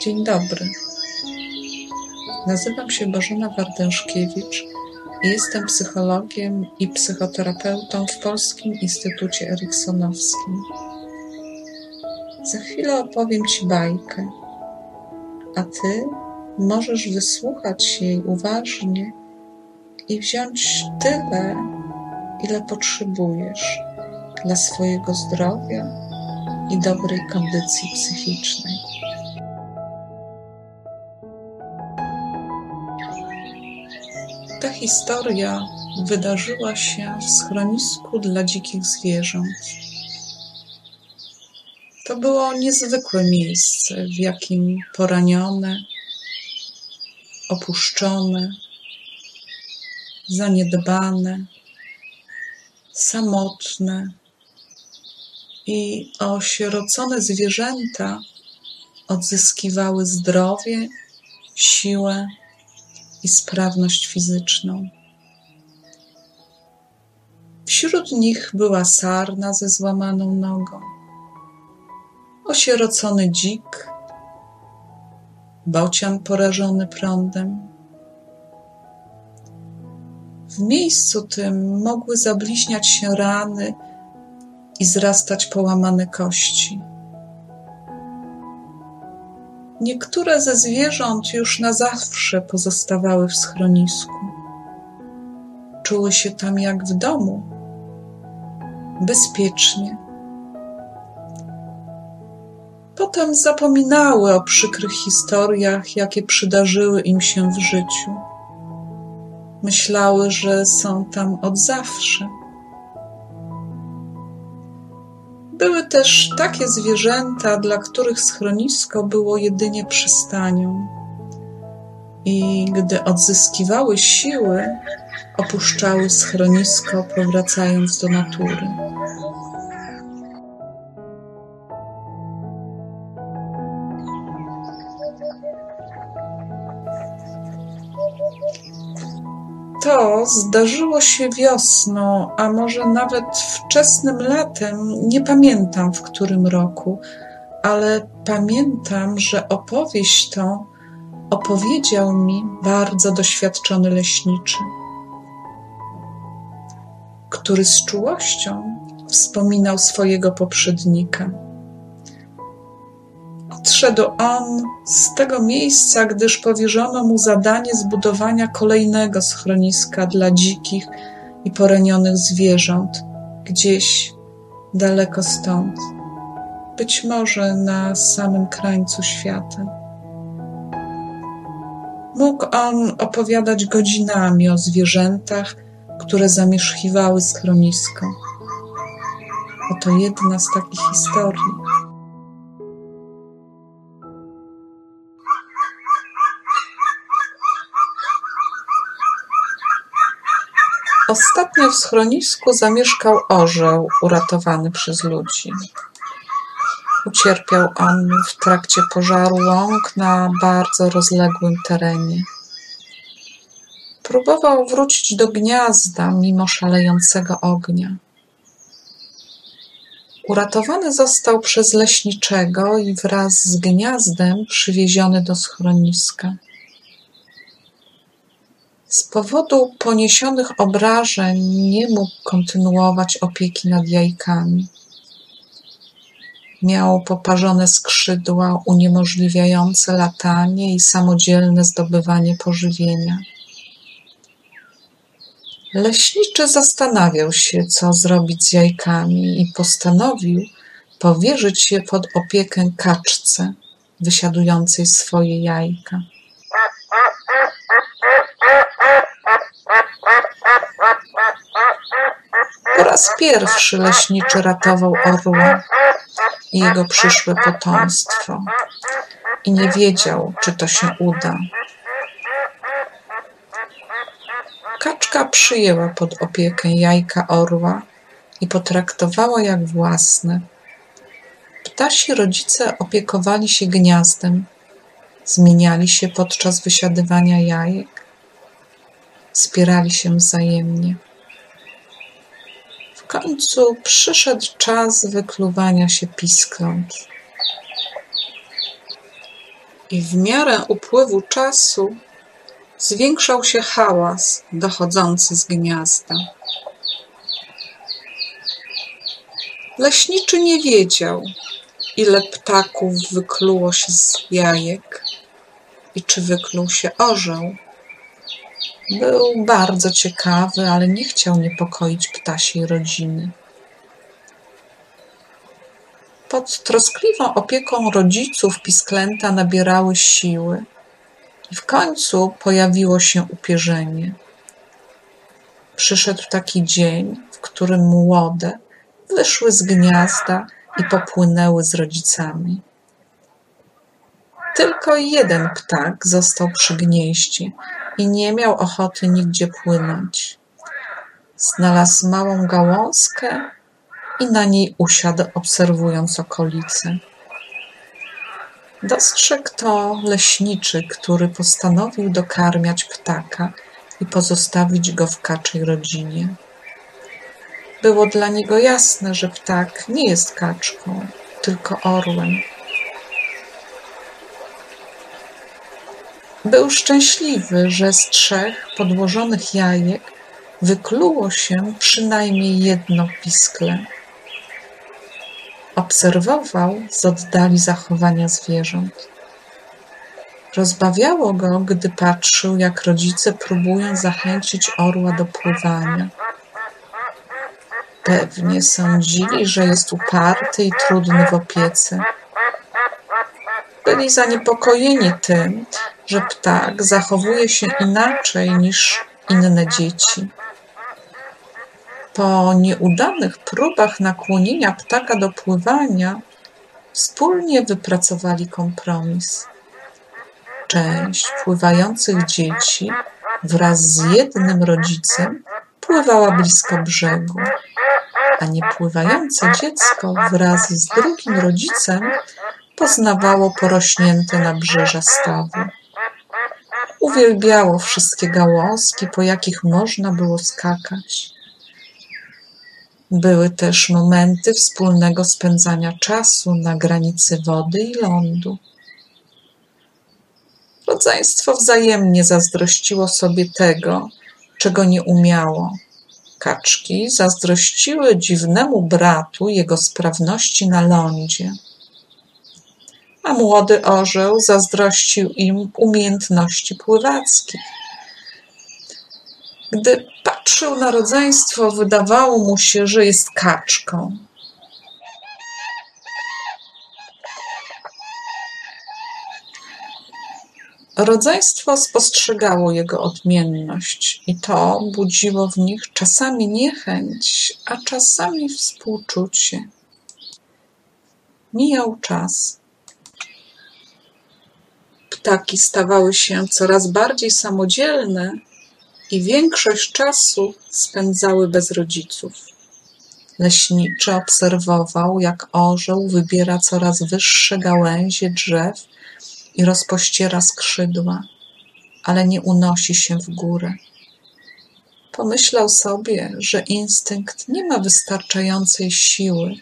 Dzień dobry. Nazywam się Bożena Wardężkiewicz i jestem psychologiem i psychoterapeutą w Polskim Instytucie Eriksonowskim. Za chwilę opowiem Ci bajkę, a Ty możesz wysłuchać jej uważnie i wziąć tyle, ile potrzebujesz dla swojego zdrowia i dobrej kondycji psychicznej. Ta historia wydarzyła się w schronisku dla dzikich zwierząt. To było niezwykłe miejsce, w jakim poranione, opuszczone, zaniedbane, samotne i osierocone zwierzęta odzyskiwały zdrowie, siłę i sprawność fizyczną. Wśród nich była sarna ze złamaną nogą, osierocony dzik, bocian porażony prądem. W miejscu tym mogły zabliźniać się rany i zrastać połamane kości. Niektóre ze zwierząt już na zawsze pozostawały w schronisku. Czuły się tam jak w domu, bezpiecznie. Potem zapominały o przykrych historiach, jakie przydarzyły im się w życiu. Myślały, że są tam od zawsze. Były też takie zwierzęta, dla których schronisko było jedynie przystanią. I gdy odzyskiwały siły, opuszczały schronisko, powracając do natury. To zdarzyło się wiosną, a może nawet wczesnym latem, nie pamiętam w którym roku, ale pamiętam, że opowieść tą opowiedział mi bardzo doświadczony leśniczy, który z czułością wspominał swojego poprzednika. Odszedł on z tego miejsca, gdyż powierzono mu zadanie zbudowania kolejnego schroniska dla dzikich i poranionych zwierząt, gdzieś daleko stąd, być może na samym krańcu świata. Mógł on opowiadać godzinami o zwierzętach, które zamieszkiwały schronisko. Oto jedna z takich historii. Ostatnio w schronisku zamieszkał orzeł uratowany przez ludzi. Ucierpiał on w trakcie pożaru łąk na bardzo rozległym terenie. Próbował wrócić do gniazda mimo szalejącego ognia. Uratowany został przez leśniczego i wraz z gniazdem przywieziony do schroniska. Z powodu poniesionych obrażeń nie mógł kontynuować opieki nad jajkami. Miał poparzone skrzydła uniemożliwiające latanie i samodzielne zdobywanie pożywienia. Leśniczy zastanawiał się, co zrobić z jajkami i postanowił powierzyć je pod opiekę kaczce wysiadującej swoje jajka. Raz pierwszy leśniczy ratował orła i jego przyszłe potomstwo i nie wiedział, czy to się uda. Kaczka przyjęła pod opiekę jajka orła i potraktowała jak własne. Ptasi rodzice opiekowali się gniazdem, zmieniali się podczas wysiadywania jajek, wspierali się wzajemnie. Końcu przyszedł czas wykluwania się piskląt. I w miarę upływu czasu zwiększał się hałas dochodzący z gniazda. Leśniczy nie wiedział, ile ptaków wykluło się z jajek i czy wykluł się orzeł. Był bardzo ciekawy, ale nie chciał niepokoić ptasiej rodziny. Pod troskliwą opieką rodziców pisklęta nabierały siły i w końcu pojawiło się upierzenie. Przyszedł taki dzień, w którym młode wyszły z gniazda i popłynęły z rodzicami. Tylko jeden ptak został przy gnieździe i nie miał ochoty nigdzie płynąć. Znalazł małą gałązkę i na niej usiadł, obserwując okolice. Dostrzegł to leśniczy, który postanowił dokarmiać ptaka i pozostawić go w kaczej rodzinie. Było dla niego jasne, że ptak nie jest kaczką, tylko orłem. Był szczęśliwy, że z trzech podłożonych jajek wykluło się przynajmniej jedno piskle. Obserwował z oddali zachowania zwierząt. Rozbawiało go, gdy patrzył, jak rodzice próbują zachęcić orła do pływania. Pewnie sądzili, że jest uparty i trudny w opiece. Byli zaniepokojeni tym, że ptak zachowuje się inaczej niż inne dzieci. Po nieudanych próbach nakłonienia ptaka do pływania, wspólnie wypracowali kompromis. Część pływających dzieci wraz z jednym rodzicem pływała blisko brzegu, a niepływające dziecko wraz z drugim rodzicem poznawało porośnięte nabrzeża stawy. Uwielbiało wszystkie gałązki, po jakich można było skakać. Były też momenty wspólnego spędzania czasu na granicy wody i lądu. Rodzeństwo wzajemnie zazdrościło sobie tego, czego nie umiało. Kaczki zazdrościły dziwnemu bratu jego sprawności na lądzie, a młody orzeł zazdrościł im umiejętności pływackich. Gdy patrzył na rodzeństwo, wydawało mu się, że jest kaczką. Rodzeństwo spostrzegało jego odmienność i to budziło w nich czasami niechęć, a czasami współczucie. Mijał czas. Ptaki stawały się coraz bardziej samodzielne i większość czasu spędzały bez rodziców. Leśniczy obserwował, jak orzeł wybiera coraz wyższe gałęzie drzew i rozpościera skrzydła, ale nie unosi się w górę. Pomyślał sobie, że instynkt nie ma wystarczającej siły,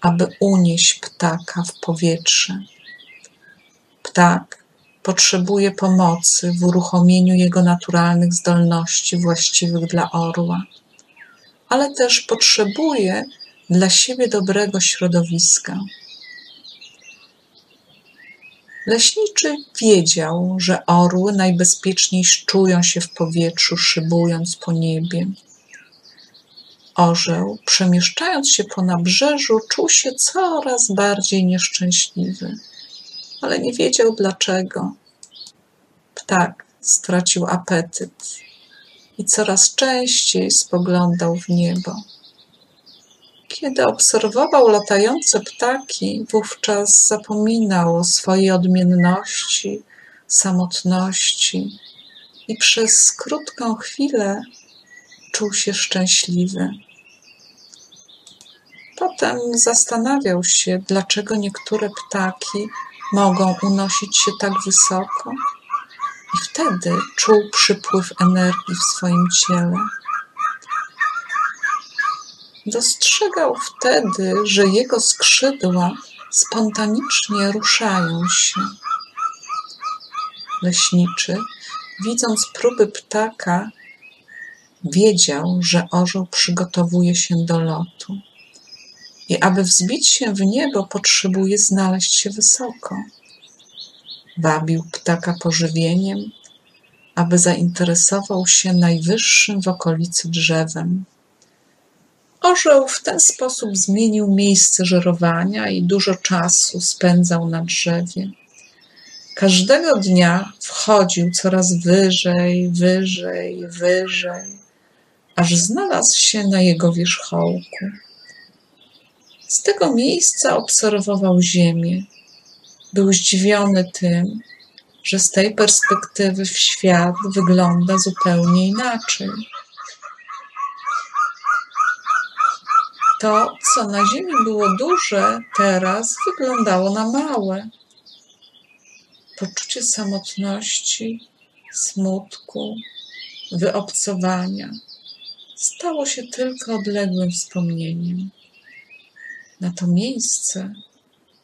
aby unieść ptaka w powietrze. Ptak potrzebuje pomocy w uruchomieniu jego naturalnych zdolności właściwych dla orła, ale też potrzebuje dla siebie dobrego środowiska. Leśniczy wiedział, że orły najbezpieczniej czują się w powietrzu, szybując po niebie. Orzeł, przemieszczając się po nabrzeżu, czuł się coraz bardziej nieszczęśliwy, ale nie wiedział dlaczego. Ptak stracił apetyt i coraz częściej spoglądał w niebo. Kiedy obserwował latające ptaki, wówczas zapominał o swojej odmienności, samotności i przez krótką chwilę czuł się szczęśliwy. Potem zastanawiał się, dlaczego niektóre ptaki mogą unosić się tak wysoko, i wtedy czuł przypływ energii w swoim ciele. Dostrzegał wtedy, że jego skrzydła spontanicznie ruszają się, leśniczy, widząc próby ptaka, wiedział, że orzeł przygotowuje się do lotu. I aby wzbić się w niebo, potrzebuje znaleźć się wysoko. Wabił ptaka pożywieniem, aby zainteresował się najwyższym w okolicy drzewem. Orzeł w ten sposób zmienił miejsce żerowania i dużo czasu spędzał na drzewie. Każdego dnia wchodził coraz wyżej, wyżej, wyżej, aż znalazł się na jego wierzchołku. Z tego miejsca obserwował Ziemię. Był zdziwiony tym, że z tej perspektywy w świat wygląda zupełnie inaczej. To, co na Ziemi było duże, teraz wyglądało na małe. Poczucie samotności, smutku, wyobcowania stało się tylko odległym wspomnieniem. Na to miejsce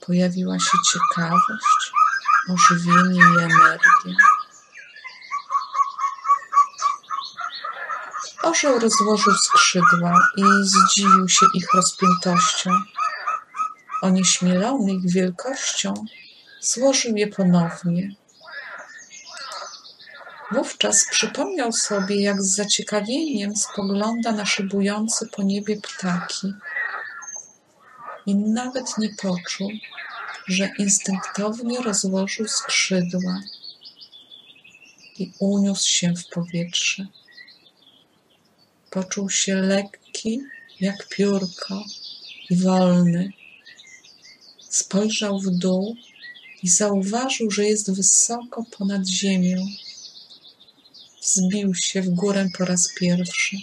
pojawiła się ciekawość, ożywienie i energię. Orzeł rozłożył skrzydła i zdziwił się ich rozpiętością. Onieśmielony ich wielkością, złożył je ponownie. Wówczas przypomniał sobie, jak z zaciekawieniem spogląda na szybujące po niebie ptaki i nawet nie poczuł, że instynktownie rozłożył skrzydła i uniósł się w powietrze. Poczuł się lekki jak piórko i wolny. Spojrzał w dół i zauważył, że jest wysoko ponad ziemią. Wzbił się w górę po raz pierwszy.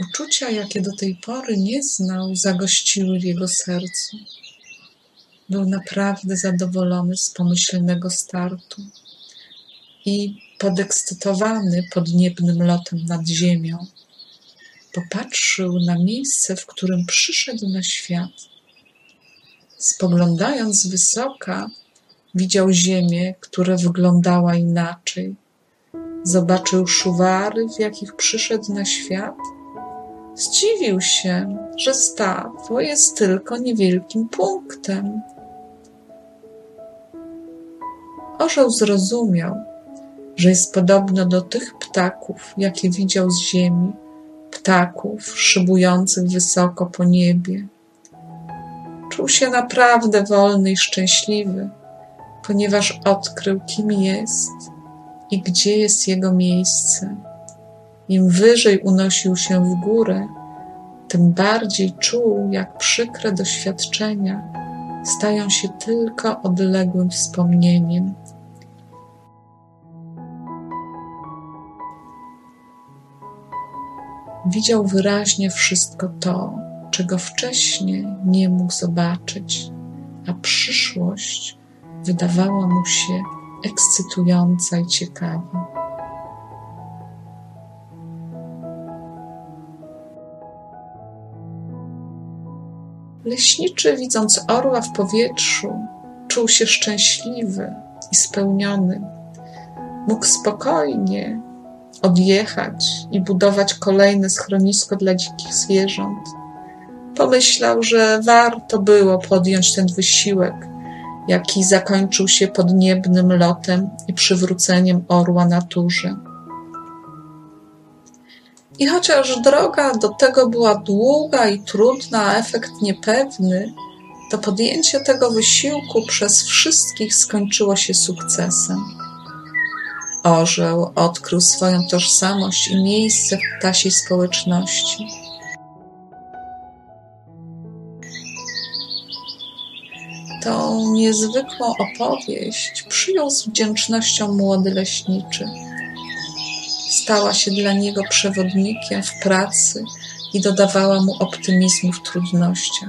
Uczucia, jakie do tej pory nie znał, zagościły w jego sercu. Był naprawdę zadowolony z pomyślnego startu i podekscytowany podniebnym lotem nad ziemią, popatrzył na miejsce, w którym przyszedł na świat. Spoglądając z wysoka, widział ziemię, która wyglądała inaczej. Zobaczył szuwary, w jakich przyszedł na świat. Zdziwił się, że stawo jest tylko niewielkim punktem. Orzeł zrozumiał, że jest podobno do tych ptaków, jakie widział z ziemi, ptaków szybujących wysoko po niebie. Czuł się naprawdę wolny i szczęśliwy, ponieważ odkrył, kim jest i gdzie jest jego miejsce. Im wyżej unosił się w górę, tym bardziej czuł, jak przykre doświadczenia stają się tylko odległym wspomnieniem Widział wyraźnie wszystko to, czego wcześniej nie mógł zobaczyć, a przyszłość wydawała mu się ekscytująca i ciekawa. Leśniczy, widząc orła w powietrzu, czuł się szczęśliwy i spełniony. Mógł spokojnie odjechać i budować kolejne schronisko dla dzikich zwierząt. Pomyślał, że warto było podjąć ten wysiłek, jaki zakończył się podniebnym lotem i przywróceniem orła naturze. I chociaż droga do tego była długa i trudna, a efekt niepewny, to podjęcie tego wysiłku przez wszystkich skończyło się sukcesem. Orzeł odkrył swoją tożsamość i miejsce w ptasiej społeczności. Tą niezwykłą opowieść przyjął z wdzięcznością młody leśniczy. Stała się dla niego przewodnikiem w pracy i dodawała mu optymizmu w trudnościach.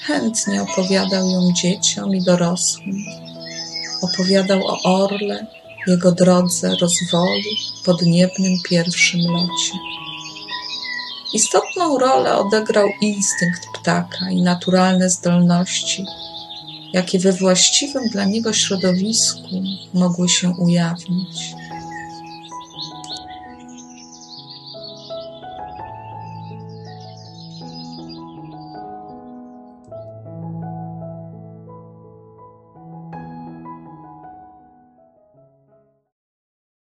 Chętnie opowiadał ją dzieciom i dorosłym. Opowiadał o orle, jego drodze rozwoju podniebnym pierwszym locie. Istotną rolę odegrał instynkt ptaka i naturalne zdolności, jakie we właściwym dla niego środowisku mogły się ujawnić.